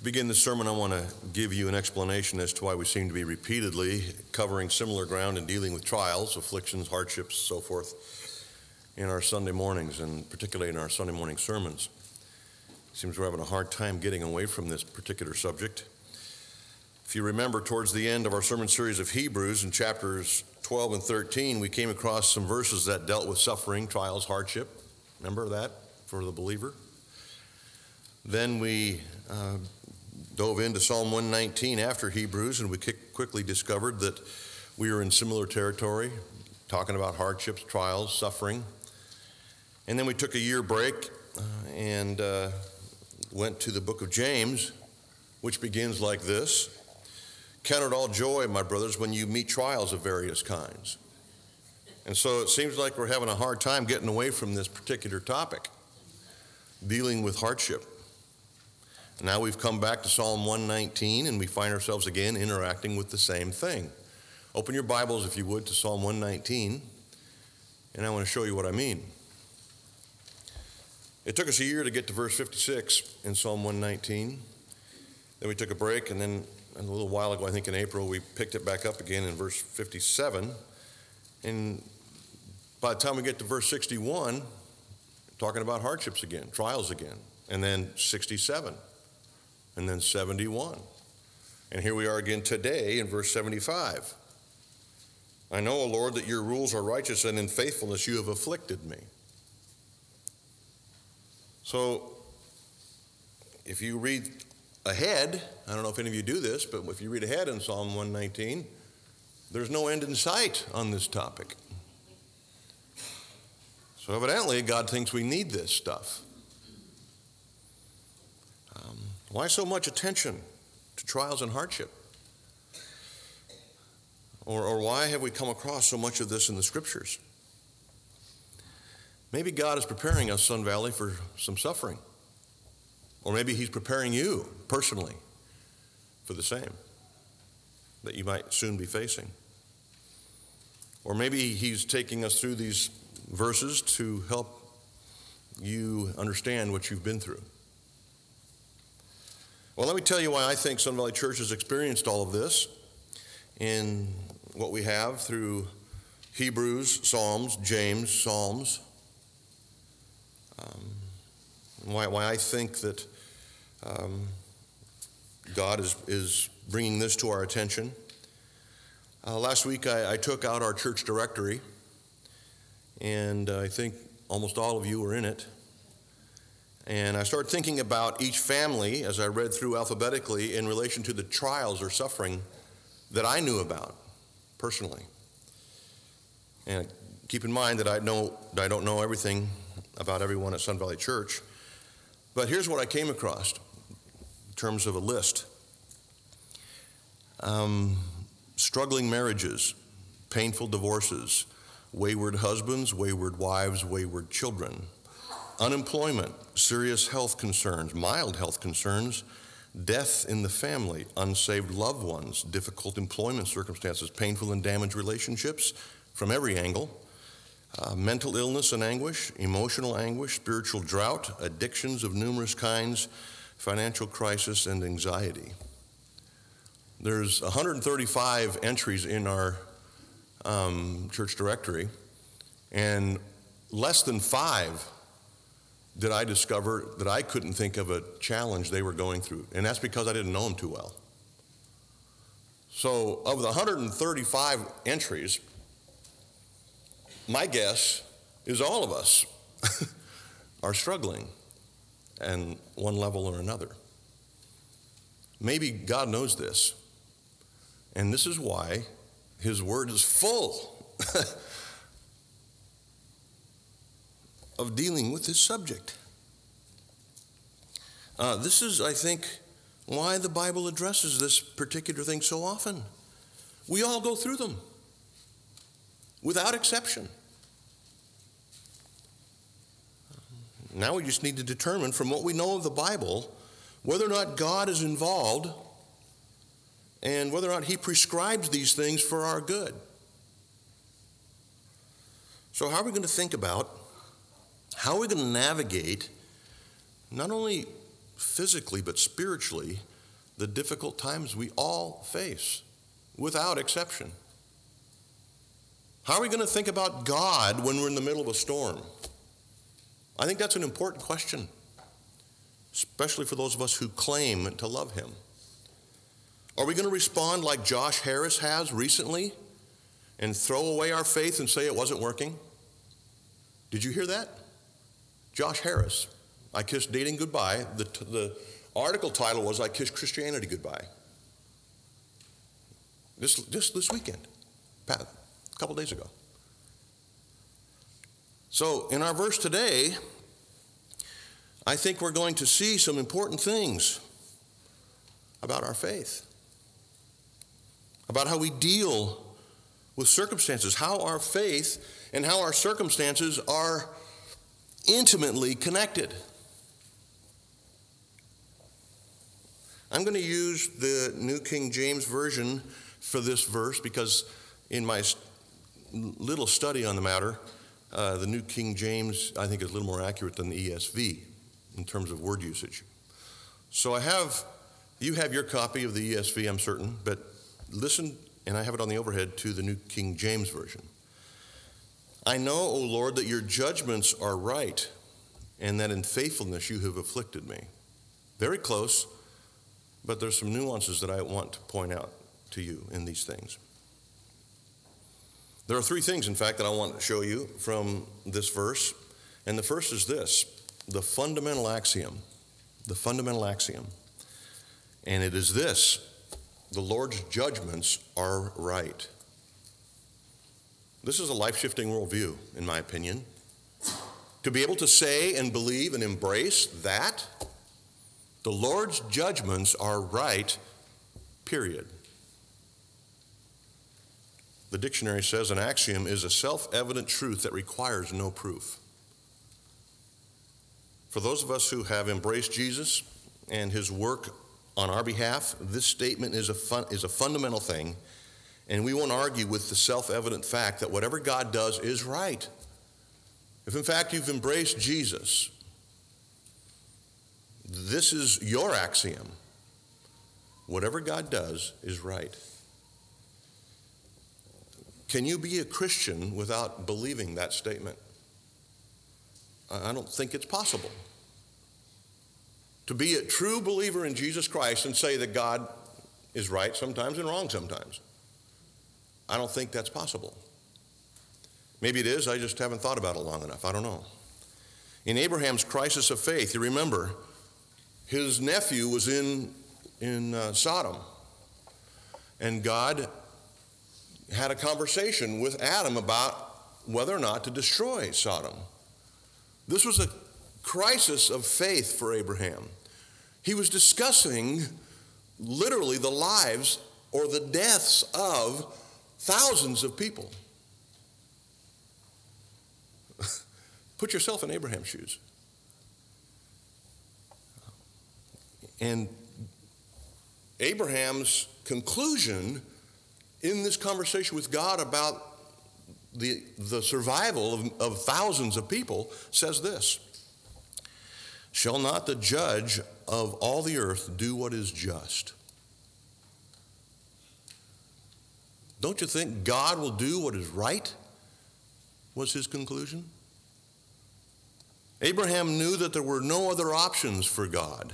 To begin this sermon, I want to give you an explanation as to why we seem to be repeatedly covering similar ground and dealing with trials, afflictions, hardships, so forth, in our Sunday mornings, and particularly in our Sunday morning sermons. It seems we're having a hard time getting away from this particular subject. If you remember, towards the end of our sermon series of Hebrews, in chapters 12 and 13, we came across some verses that dealt with suffering, trials, hardship. Remember that for the believer? Then we uh, dove into Psalm 119 after Hebrews, and we quickly discovered that we were in similar territory, talking about hardships, trials, suffering. And then we took a year break uh, and uh, went to the book of James, which begins like this Count it all joy, my brothers, when you meet trials of various kinds. And so it seems like we're having a hard time getting away from this particular topic, dealing with hardship. Now we've come back to Psalm 119 and we find ourselves again interacting with the same thing. Open your Bibles, if you would, to Psalm 119, and I want to show you what I mean. It took us a year to get to verse 56 in Psalm 119. Then we took a break, and then a little while ago, I think in April, we picked it back up again in verse 57. And by the time we get to verse 61, talking about hardships again, trials again, and then 67 and then 71. And here we are again today in verse 75. I know, O Lord, that your rules are righteous and in faithfulness you have afflicted me. So, if you read ahead, I don't know if any of you do this, but if you read ahead in Psalm 119, there's no end in sight on this topic. So, evidently, God thinks we need this stuff. Why so much attention to trials and hardship? Or, or why have we come across so much of this in the scriptures? Maybe God is preparing us, Sun Valley, for some suffering. Or maybe He's preparing you personally for the same that you might soon be facing. Or maybe He's taking us through these verses to help you understand what you've been through. Well, let me tell you why I think Sun Valley Church has experienced all of this in what we have through Hebrews, Psalms, James, Psalms. Um, why, why I think that um, God is, is bringing this to our attention. Uh, last week I, I, took out our church directory, and I think almost all of you were in it. And I started thinking about each family as I read through alphabetically in relation to the trials or suffering that I knew about personally. And keep in mind that I know I don't know everything about everyone at Sun Valley Church, but here's what I came across in terms of a list. Um, struggling marriages, painful divorces, wayward husbands, wayward wives, wayward children unemployment, serious health concerns, mild health concerns, death in the family, unsaved loved ones, difficult employment circumstances, painful and damaged relationships from every angle, uh, mental illness and anguish, emotional anguish, spiritual drought, addictions of numerous kinds, financial crisis, and anxiety. There's 135 entries in our um, church directory, and less than five did I discover that I couldn't think of a challenge they were going through. And that's because I didn't know them too well. So, of the 135 entries, my guess is all of us are struggling and one level or another. Maybe God knows this. And this is why his word is full of dealing with this subject. Uh, this is, I think, why the Bible addresses this particular thing so often. We all go through them, without exception. Now we just need to determine from what we know of the Bible whether or not God is involved and whether or not He prescribes these things for our good. So, how are we going to think about how are we going to navigate not only physically but spiritually the difficult times we all face, without exception. How are we going to think about God when we're in the middle of a storm? I think that's an important question, especially for those of us who claim to love Him. Are we going to respond like Josh Harris has recently and throw away our faith and say it wasn't working? Did you hear that? Josh Harris, I kissed dating goodbye. The, the article title was I kissed Christianity goodbye. This, just this weekend, Pat, a couple days ago. So, in our verse today, I think we're going to see some important things about our faith, about how we deal with circumstances, how our faith and how our circumstances are intimately connected. I'm going to use the New King James Version for this verse because in my little study on the matter, uh, the New King James I think is a little more accurate than the ESV in terms of word usage. So I have, you have your copy of the ESV, I'm certain, but listen, and I have it on the overhead, to the New King James Version. I know, O Lord, that your judgments are right, and that in faithfulness you have afflicted me. Very close, but there's some nuances that I want to point out to you in these things. There are three things, in fact, that I want to show you from this verse. And the first is this the fundamental axiom. The fundamental axiom. And it is this the Lord's judgments are right. This is a life shifting worldview, in my opinion. To be able to say and believe and embrace that, the Lord's judgments are right, period. The dictionary says an axiom is a self evident truth that requires no proof. For those of us who have embraced Jesus and his work on our behalf, this statement is a, fun, is a fundamental thing and we won't argue with the self evident fact that whatever God does is right. If in fact you've embraced Jesus, this is your axiom. Whatever God does is right. Can you be a Christian without believing that statement? I don't think it's possible. To be a true believer in Jesus Christ and say that God is right sometimes and wrong sometimes. I don't think that's possible. Maybe it is, I just haven't thought about it long enough. I don't know. In Abraham's crisis of faith, you remember, his nephew was in, in uh, Sodom, and God had a conversation with Adam about whether or not to destroy Sodom. This was a crisis of faith for Abraham. He was discussing literally the lives or the deaths of Thousands of people. Put yourself in Abraham's shoes. And Abraham's conclusion in this conversation with God about the, the survival of, of thousands of people says this Shall not the judge of all the earth do what is just? Don't you think God will do what is right? Was his conclusion. Abraham knew that there were no other options for God.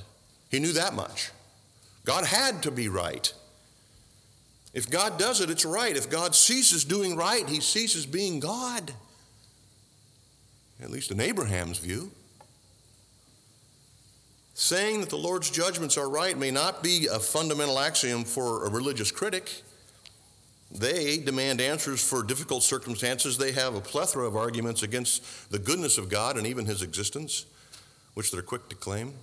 He knew that much. God had to be right. If God does it, it's right. If God ceases doing right, he ceases being God. At least in Abraham's view. Saying that the Lord's judgments are right may not be a fundamental axiom for a religious critic. They demand answers for difficult circumstances. They have a plethora of arguments against the goodness of God and even his existence, which they're quick to claim.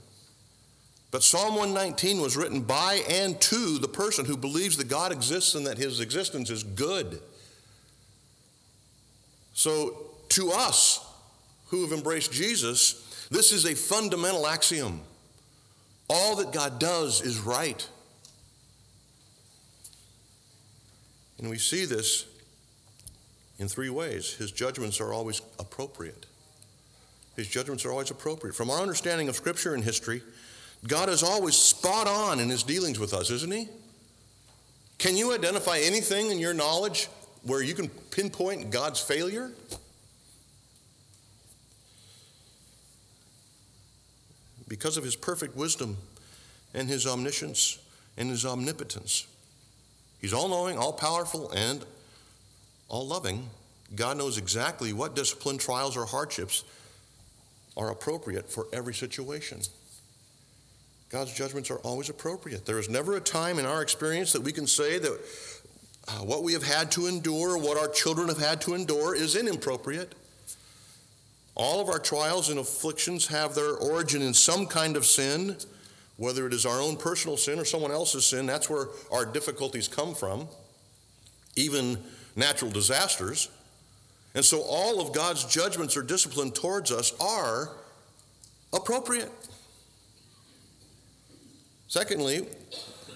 But Psalm 119 was written by and to the person who believes that God exists and that his existence is good. So, to us who have embraced Jesus, this is a fundamental axiom. All that God does is right. And we see this in three ways. His judgments are always appropriate. His judgments are always appropriate. From our understanding of Scripture and history, God is always spot on in his dealings with us, isn't he? Can you identify anything in your knowledge where you can pinpoint God's failure? Because of his perfect wisdom and his omniscience and his omnipotence. He's all knowing, all powerful, and all loving. God knows exactly what discipline, trials, or hardships are appropriate for every situation. God's judgments are always appropriate. There is never a time in our experience that we can say that uh, what we have had to endure, what our children have had to endure, is inappropriate. All of our trials and afflictions have their origin in some kind of sin, whether it is our own personal sin or someone else's sin. That's where our difficulties come from, even natural disasters. And so all of God's judgments or discipline towards us are appropriate. Secondly,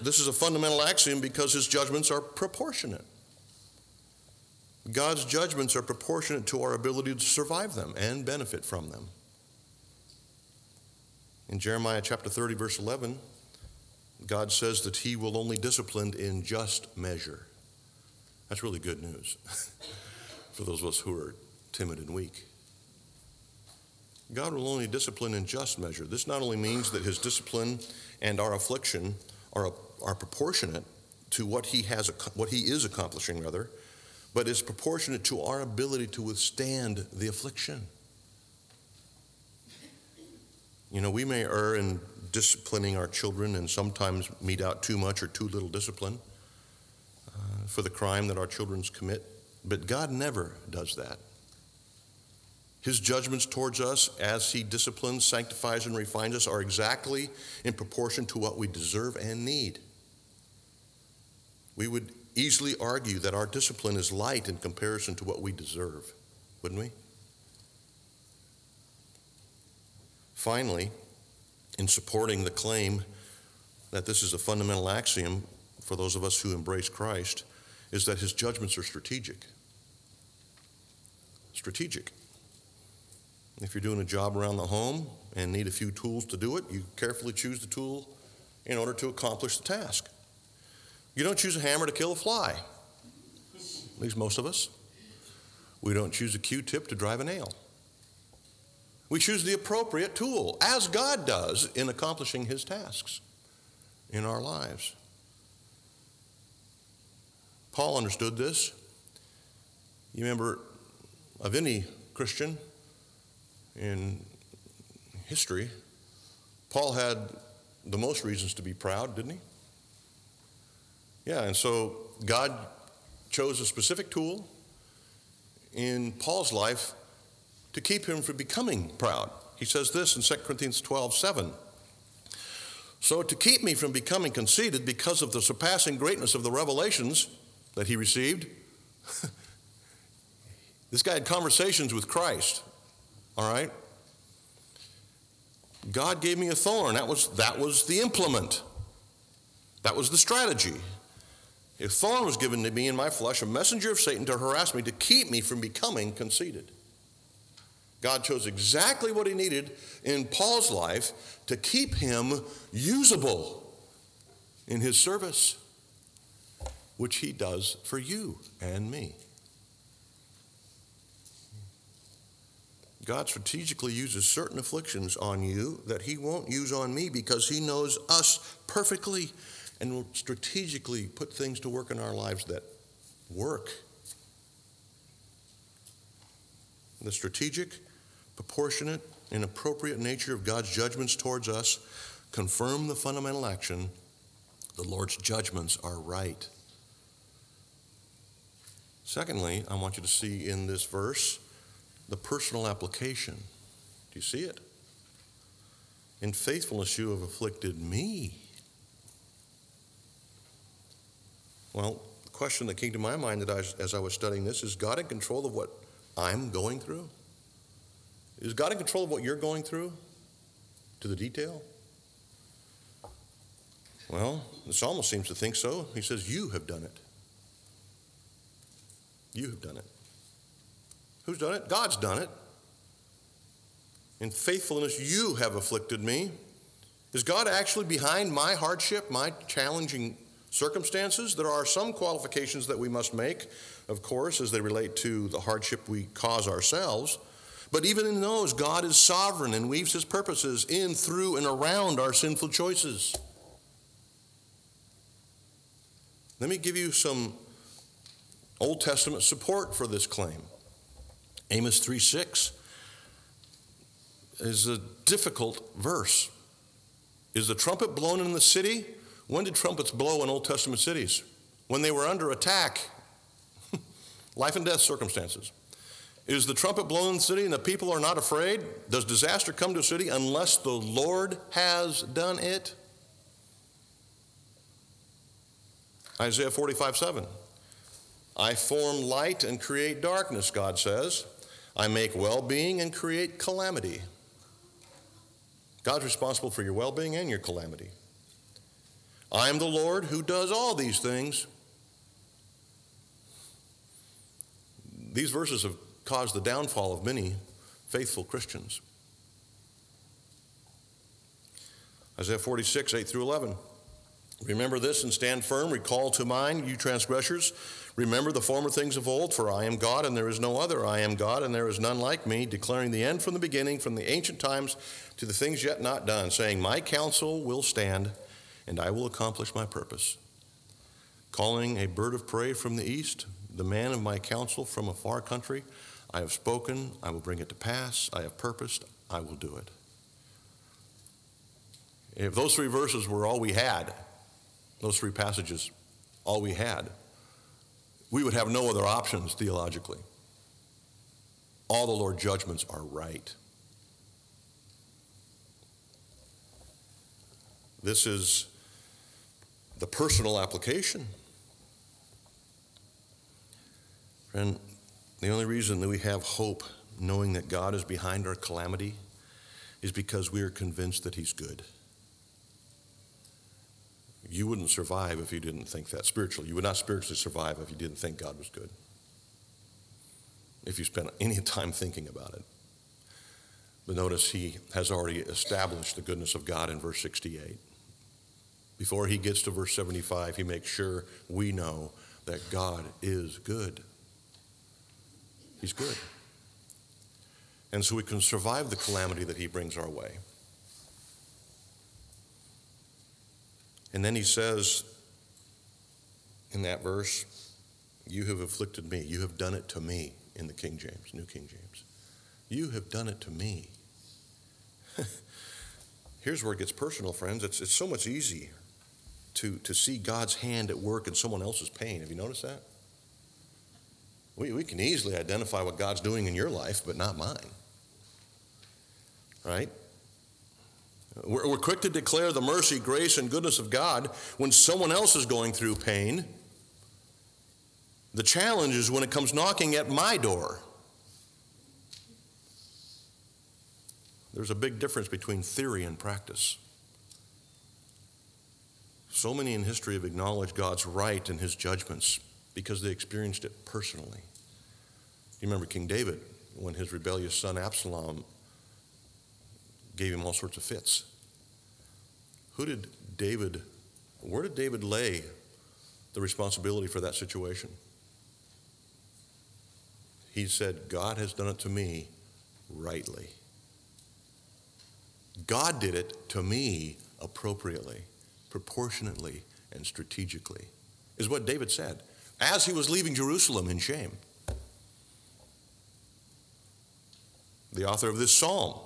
this is a fundamental axiom because his judgments are proportionate. God's judgments are proportionate to our ability to survive them and benefit from them. In Jeremiah chapter 30, verse 11, God says that he will only discipline in just measure. That's really good news for those of us who are timid and weak. God will only discipline in just measure. This not only means that his discipline and our affliction are, are proportionate to what he, has, what he is accomplishing, rather, but is proportionate to our ability to withstand the affliction. You know, we may err in disciplining our children and sometimes mete out too much or too little discipline uh, for the crime that our children commit, but God never does that. His judgments towards us as He disciplines, sanctifies, and refines us are exactly in proportion to what we deserve and need. We would easily argue that our discipline is light in comparison to what we deserve, wouldn't we? Finally, in supporting the claim that this is a fundamental axiom for those of us who embrace Christ, is that his judgments are strategic. Strategic. If you're doing a job around the home and need a few tools to do it, you carefully choose the tool in order to accomplish the task. You don't choose a hammer to kill a fly, at least most of us. We don't choose a Q tip to drive a nail. We choose the appropriate tool, as God does in accomplishing his tasks in our lives. Paul understood this. You remember of any Christian in history, Paul had the most reasons to be proud, didn't he? Yeah, and so God chose a specific tool in Paul's life to keep him from becoming proud. He says this in 2 Corinthians 12 7. So, to keep me from becoming conceited because of the surpassing greatness of the revelations that he received, this guy had conversations with Christ, all right? God gave me a thorn. That was, that was the implement, that was the strategy. A thorn was given to me in my flesh, a messenger of Satan to harass me, to keep me from becoming conceited. God chose exactly what he needed in Paul's life to keep him usable in his service, which he does for you and me. God strategically uses certain afflictions on you that he won't use on me because he knows us perfectly and will strategically put things to work in our lives that work. The strategic proportionate and appropriate nature of God's judgments towards us confirm the fundamental axiom the Lord's judgments are right. Secondly, I want you to see in this verse the personal application. Do you see it? In faithfulness, you have afflicted me. Well, the question that came to my mind that I, as I was studying this is God in control of what I'm going through? Is God in control of what you're going through to the detail? Well, the psalmist seems to think so. He says, You have done it. You have done it. Who's done it? God's done it. In faithfulness, you have afflicted me. Is God actually behind my hardship, my challenging circumstances? There are some qualifications that we must make, of course, as they relate to the hardship we cause ourselves. But even in those, God is sovereign and weaves his purposes in, through, and around our sinful choices. Let me give you some Old Testament support for this claim. Amos 3 6 is a difficult verse. Is the trumpet blown in the city? When did trumpets blow in Old Testament cities? When they were under attack, life and death circumstances. Is the trumpet blown in the city and the people are not afraid? Does disaster come to a city unless the Lord has done it? Isaiah 45 7. I form light and create darkness, God says. I make well being and create calamity. God's responsible for your well being and your calamity. I am the Lord who does all these things. These verses have caused the downfall of many faithful Christians. Isaiah 46, 8 through 11. Remember this and stand firm. Recall to mind, you transgressors. Remember the former things of old, for I am God and there is no other. I am God and there is none like me, declaring the end from the beginning, from the ancient times to the things yet not done, saying, My counsel will stand and I will accomplish my purpose. Calling a bird of prey from the east, the man of my counsel from a far country, I have spoken, I will bring it to pass, I have purposed, I will do it. If those three verses were all we had, those three passages, all we had, we would have no other options theologically. All the Lord's judgments are right. This is the personal application. Friend, the only reason that we have hope, knowing that God is behind our calamity, is because we are convinced that He's good. You wouldn't survive if you didn't think that spiritually. You would not spiritually survive if you didn't think God was good. If you spent any time thinking about it. But notice he has already established the goodness of God in verse 68. Before he gets to verse 75, he makes sure we know that God is good. He's good. And so we can survive the calamity that he brings our way. And then he says in that verse, You have afflicted me. You have done it to me in the King James, New King James. You have done it to me. Here's where it gets personal, friends. It's, it's so much easier to, to see God's hand at work in someone else's pain. Have you noticed that? We, we can easily identify what God's doing in your life, but not mine. Right? We're, we're quick to declare the mercy, grace, and goodness of God when someone else is going through pain. The challenge is when it comes knocking at my door. There's a big difference between theory and practice. So many in history have acknowledged God's right and his judgments because they experienced it personally. You remember King David when his rebellious son Absalom gave him all sorts of fits. Who did David, where did David lay the responsibility for that situation? He said, God has done it to me rightly. God did it to me appropriately proportionately and strategically, is what David said as he was leaving Jerusalem in shame. The author of this psalm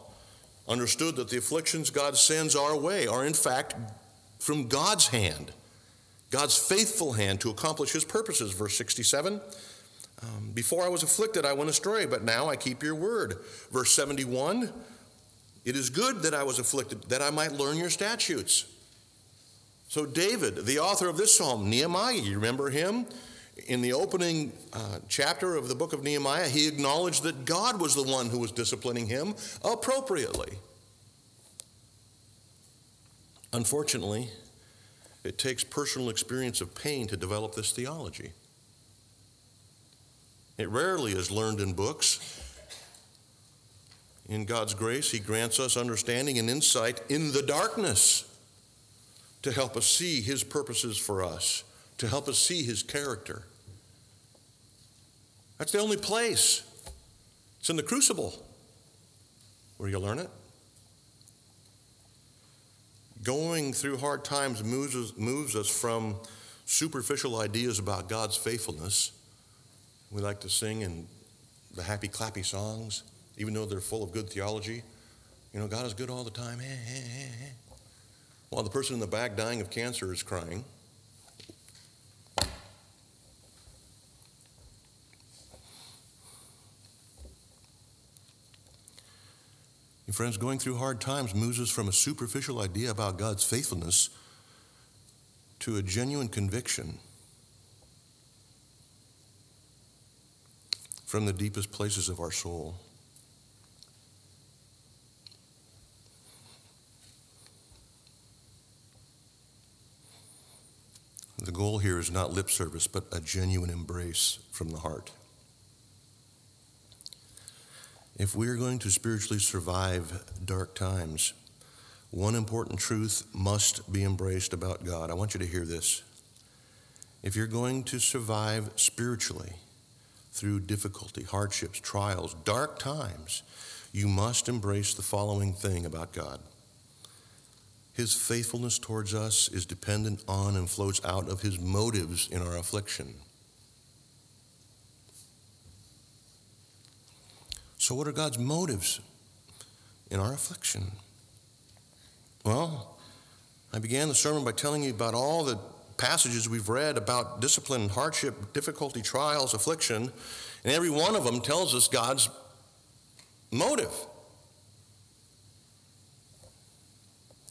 understood that the afflictions God sends our way are, in fact, from God's hand, God's faithful hand to accomplish his purposes. Verse 67 um, Before I was afflicted, I went astray, but now I keep your word. Verse 71 It is good that I was afflicted, that I might learn your statutes. So, David, the author of this psalm, Nehemiah, you remember him? In the opening uh, chapter of the book of Nehemiah, he acknowledged that God was the one who was disciplining him appropriately. Unfortunately, it takes personal experience of pain to develop this theology. It rarely is learned in books. In God's grace, He grants us understanding and insight in the darkness to help us see His purposes for us, to help us see His character. That's the only place. It's in the crucible where you learn it. Going through hard times moves us, moves us from superficial ideas about God's faithfulness. We like to sing in the happy, clappy songs, even though they're full of good theology. You know, God is good all the time. While the person in the back dying of cancer is crying. And friends, going through hard times moves us from a superficial idea about God's faithfulness to a genuine conviction from the deepest places of our soul. The goal here is not lip service, but a genuine embrace from the heart. If we are going to spiritually survive dark times, one important truth must be embraced about God. I want you to hear this. If you're going to survive spiritually through difficulty, hardships, trials, dark times, you must embrace the following thing about God. His faithfulness towards us is dependent on and flows out of his motives in our affliction. So, what are God's motives in our affliction? Well, I began the sermon by telling you about all the passages we've read about discipline, hardship, difficulty, trials, affliction, and every one of them tells us God's motive.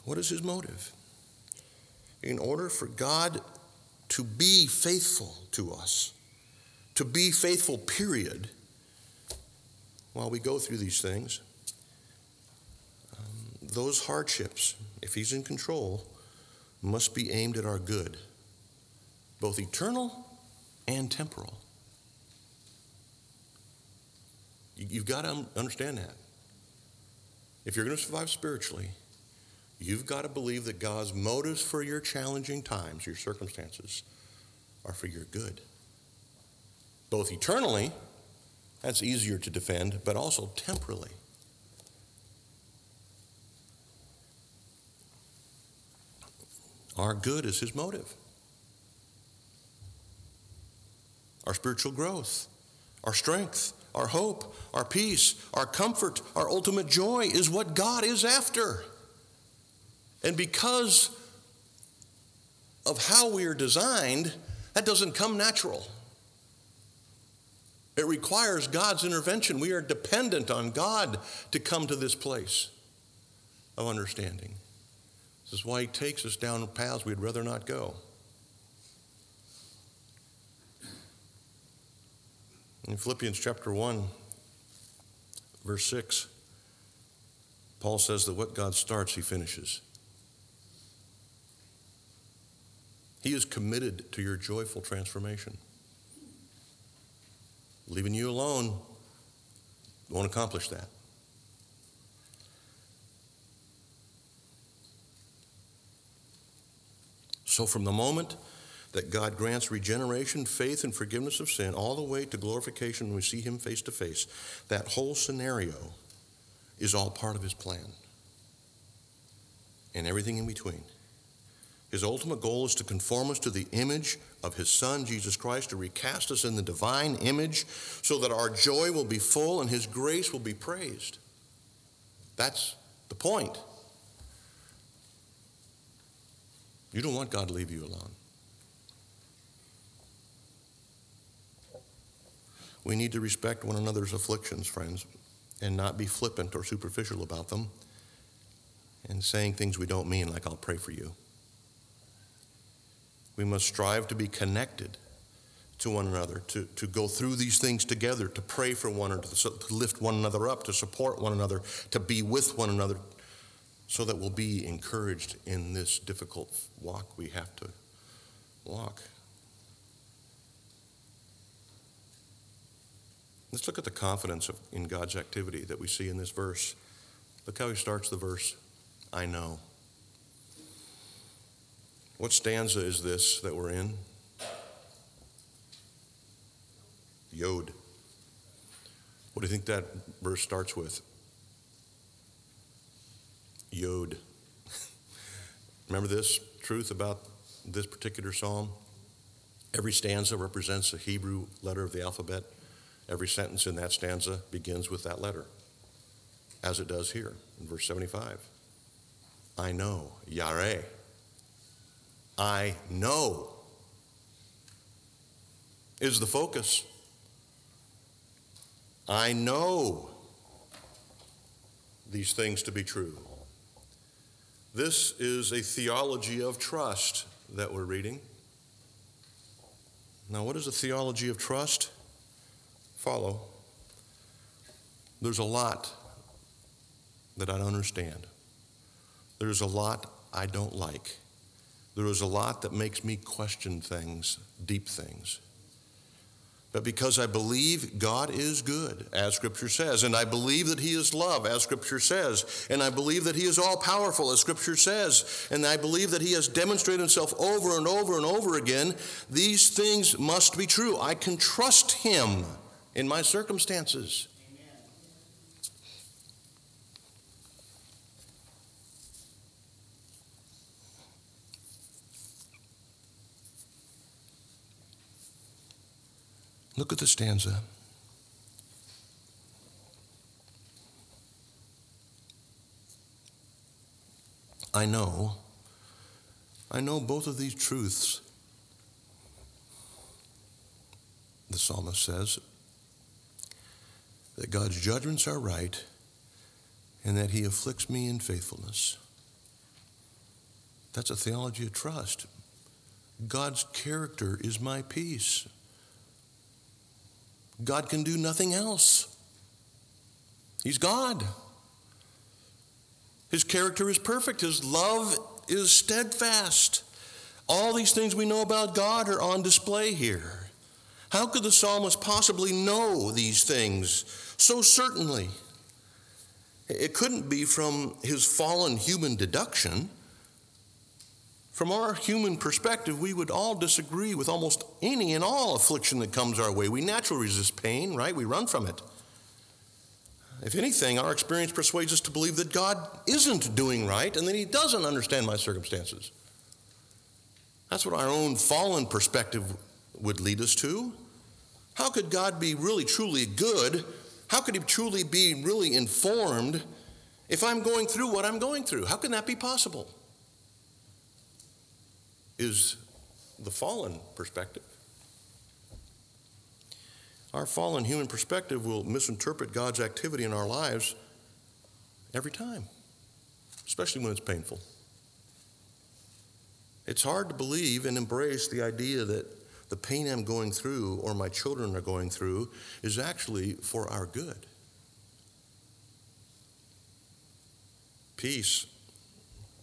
What is his motive? In order for God to be faithful to us, to be faithful, period, while we go through these things, um, those hardships, if He's in control, must be aimed at our good, both eternal and temporal. You've got to understand that. If you're going to survive spiritually, you've got to believe that God's motives for your challenging times, your circumstances, are for your good. Both eternally, that's easier to defend, but also temporally. Our good is his motive. Our spiritual growth, our strength, our hope, our peace, our comfort, our ultimate joy is what God is after. And because of how we are designed, that doesn't come natural. It requires God's intervention. We are dependent on God to come to this place of understanding. This is why he takes us down paths we'd rather not go. In Philippians chapter 1, verse 6, Paul says that what God starts, he finishes. He is committed to your joyful transformation. Leaving you alone won't accomplish that. So, from the moment that God grants regeneration, faith, and forgiveness of sin, all the way to glorification when we see Him face to face, that whole scenario is all part of His plan. And everything in between. His ultimate goal is to conform us to the image of His Son, Jesus Christ, to recast us in the divine image so that our joy will be full and His grace will be praised. That's the point. You don't want God to leave you alone. We need to respect one another's afflictions, friends, and not be flippant or superficial about them and saying things we don't mean, like, I'll pray for you. We must strive to be connected to one another, to, to go through these things together, to pray for one another, to lift one another up, to support one another, to be with one another, so that we'll be encouraged in this difficult walk we have to walk. Let's look at the confidence of, in God's activity that we see in this verse. Look how he starts the verse I know. What stanza is this that we're in? Yod. What do you think that verse starts with? Yod. Remember this truth about this particular psalm? Every stanza represents a Hebrew letter of the alphabet. Every sentence in that stanza begins with that letter, as it does here in verse 75. I know, Yare. I know is the focus. I know these things to be true. This is a theology of trust that we're reading. Now, what is a theology of trust? Follow. There's a lot that I don't understand. There's a lot I don't like. There is a lot that makes me question things, deep things. But because I believe God is good, as Scripture says, and I believe that He is love, as Scripture says, and I believe that He is all powerful, as Scripture says, and I believe that He has demonstrated Himself over and over and over again, these things must be true. I can trust Him in my circumstances. Look at the stanza. I know, I know both of these truths, the psalmist says, that God's judgments are right and that he afflicts me in faithfulness. That's a theology of trust. God's character is my peace. God can do nothing else. He's God. His character is perfect, His love is steadfast. All these things we know about God are on display here. How could the psalmist possibly know these things so certainly? It couldn't be from his fallen human deduction. From our human perspective, we would all disagree with almost any and all affliction that comes our way. We naturally resist pain, right? We run from it. If anything, our experience persuades us to believe that God isn't doing right and that He doesn't understand my circumstances. That's what our own fallen perspective would lead us to. How could God be really, truly good? How could He truly be really informed if I'm going through what I'm going through? How can that be possible? Is the fallen perspective. Our fallen human perspective will misinterpret God's activity in our lives every time, especially when it's painful. It's hard to believe and embrace the idea that the pain I'm going through or my children are going through is actually for our good. Peace,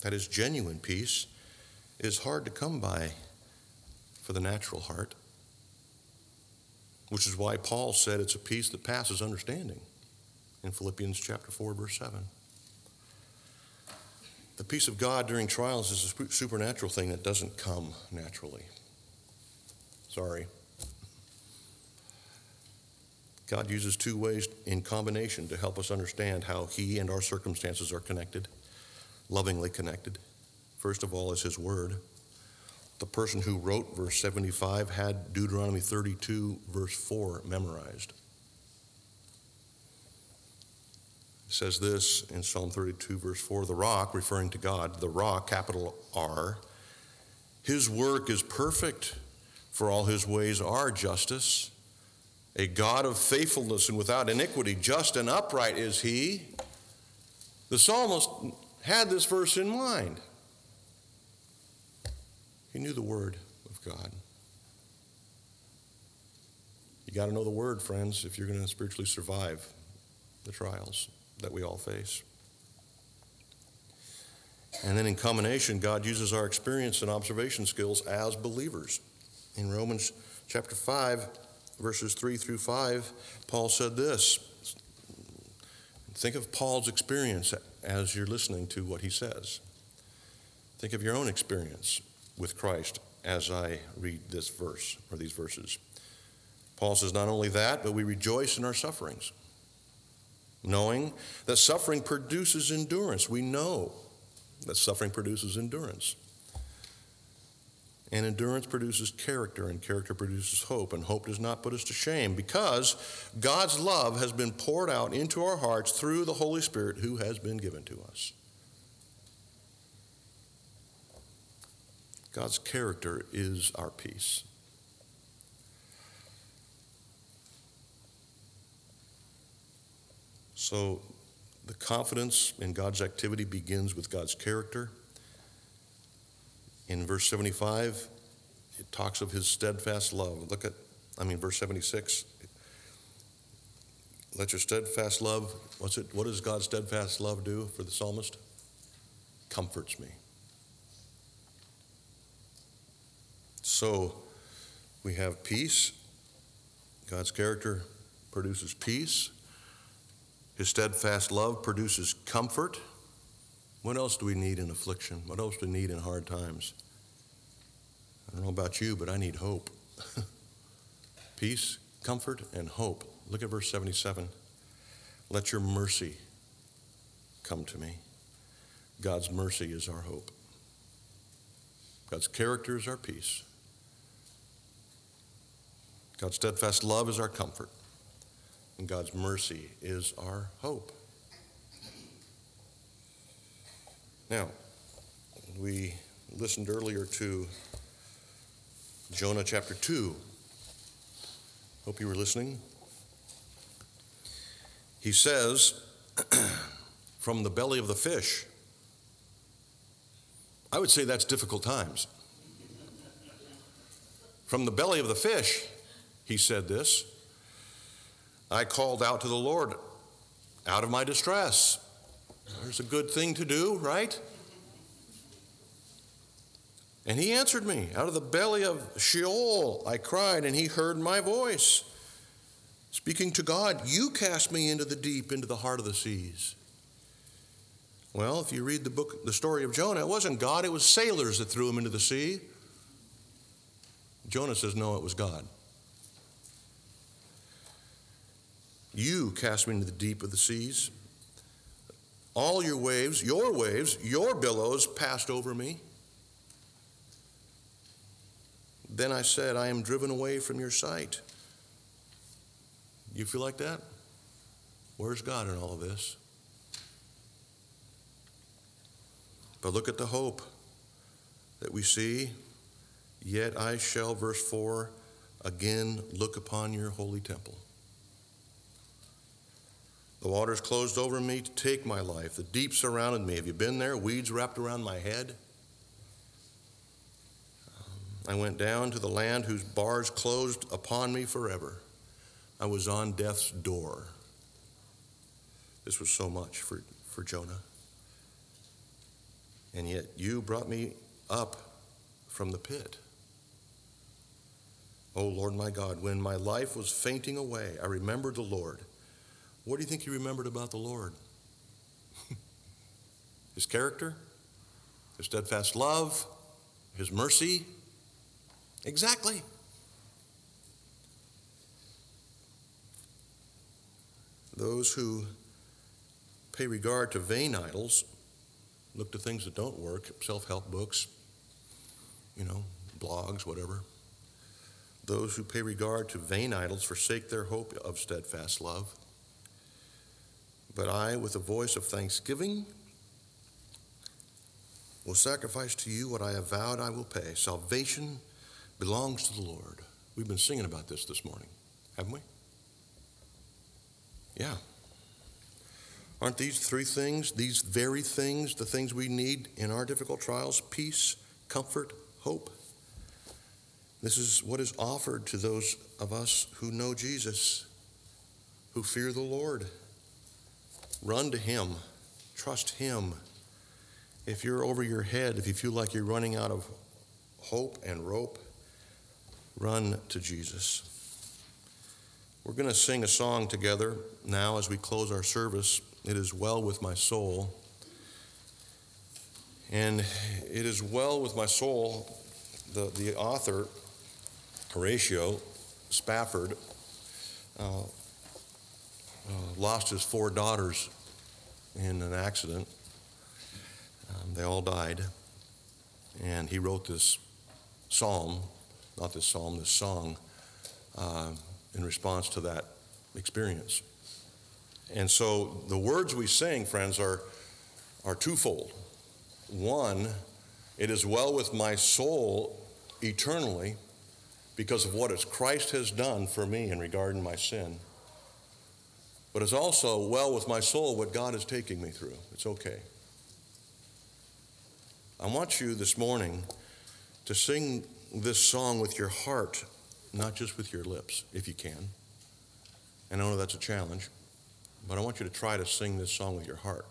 that is genuine peace, is hard to come by for the natural heart, which is why Paul said it's a peace that passes understanding in Philippians chapter 4 verse 7. The peace of God during trials is a supernatural thing that doesn't come naturally. Sorry. God uses two ways in combination to help us understand how He and our circumstances are connected, lovingly connected. First of all, is His Word. The person who wrote verse 75 had Deuteronomy 32, verse 4 memorized. It says this in Psalm 32, verse 4 the rock, referring to God, the rock, capital R, his work is perfect, for all his ways are justice. A God of faithfulness and without iniquity, just and upright is he. The psalmist had this verse in mind. He knew the Word of God. You got to know the Word, friends, if you're going to spiritually survive the trials that we all face. And then in combination, God uses our experience and observation skills as believers. In Romans chapter 5, verses 3 through 5, Paul said this. Think of Paul's experience as you're listening to what he says. Think of your own experience with Christ as I read this verse or these verses. Paul says, Not only that, but we rejoice in our sufferings, knowing that suffering produces endurance. We know that suffering produces endurance. And endurance produces character, and character produces hope, and hope does not put us to shame because God's love has been poured out into our hearts through the Holy Spirit who has been given to us. God's character is our peace. So, the confidence in God's activity begins with God's character. In verse 75, it talks of his steadfast love. Look at, I mean, verse 76. Let your steadfast love, what's it, what does God's steadfast love do for the psalmist? Comforts me. So we have peace. God's character produces peace. His steadfast love produces comfort. What else do we need in affliction? What else do we need in hard times? I don't know about you, but I need hope. Peace, comfort, and hope. Look at verse 77. Let your mercy come to me. God's mercy is our hope. God's character is our peace. God's steadfast love is our comfort. And God's mercy is our hope. Now, we listened earlier to Jonah chapter 2. Hope you were listening. He says, from the belly of the fish. I would say that's difficult times. From the belly of the fish, he said this. I called out to the Lord out of my distress. There's a good thing to do, right? And he answered me. Out of the belly of Sheol I cried, and he heard my voice. Speaking to God, you cast me into the deep, into the heart of the seas. Well, if you read the book, the story of Jonah, it wasn't God, it was sailors that threw him into the sea. Jonah says, No, it was God. You cast me into the deep of the seas. All your waves, your waves, your billows passed over me. Then I said, I am driven away from your sight. You feel like that? Where's God in all of this? But look at the hope that we see. Yet I shall, verse 4, again look upon your holy temple. The waters closed over me to take my life. The deep surrounded me. Have you been there? Weeds wrapped around my head. I went down to the land whose bars closed upon me forever. I was on death's door. This was so much for, for Jonah. And yet you brought me up from the pit. O oh, Lord my God, when my life was fainting away, I remembered the Lord what do you think he remembered about the Lord? his character, his steadfast love, his mercy. Exactly. Those who pay regard to vain idols look to things that don't work, self help books, you know, blogs, whatever. Those who pay regard to vain idols forsake their hope of steadfast love. But I, with a voice of thanksgiving, will sacrifice to you what I have vowed I will pay. Salvation belongs to the Lord. We've been singing about this this morning, haven't we? Yeah. Aren't these three things, these very things, the things we need in our difficult trials? Peace, comfort, hope. This is what is offered to those of us who know Jesus, who fear the Lord. Run to Him, trust Him. If you're over your head, if you feel like you're running out of hope and rope, run to Jesus. We're going to sing a song together now as we close our service. It is well with my soul. And it is well with my soul. The, the author, Horatio Spafford, uh, uh, lost his four daughters in an accident. Um, they all died. And he wrote this psalm, not this psalm, this song, uh, in response to that experience. And so the words we sing, friends, are, are twofold. One, it is well with my soul eternally because of what Christ has done for me in regard to my sin. But it's also well with my soul what God is taking me through. It's okay. I want you this morning to sing this song with your heart, not just with your lips, if you can. And I know that's a challenge, but I want you to try to sing this song with your heart,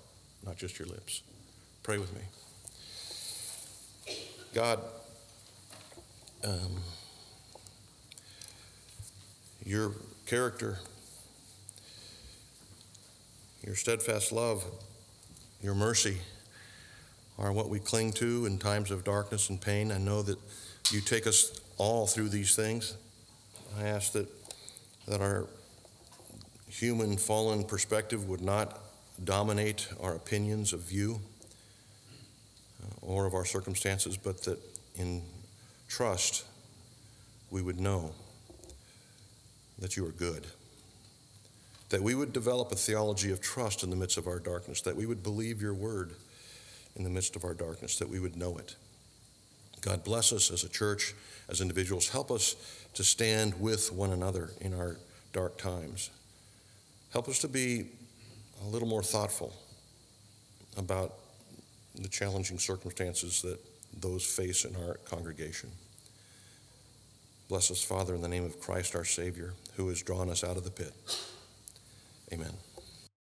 not just your lips. Pray with me. God, um, your character, your steadfast love, your mercy are what we cling to in times of darkness and pain. I know that you take us all through these things. I ask that, that our human fallen perspective would not dominate our opinions of you uh, or of our circumstances, but that in trust we would know that you are good. That we would develop a theology of trust in the midst of our darkness, that we would believe your word in the midst of our darkness, that we would know it. God bless us as a church, as individuals. Help us to stand with one another in our dark times. Help us to be a little more thoughtful about the challenging circumstances that those face in our congregation. Bless us, Father, in the name of Christ our Savior, who has drawn us out of the pit. Amen.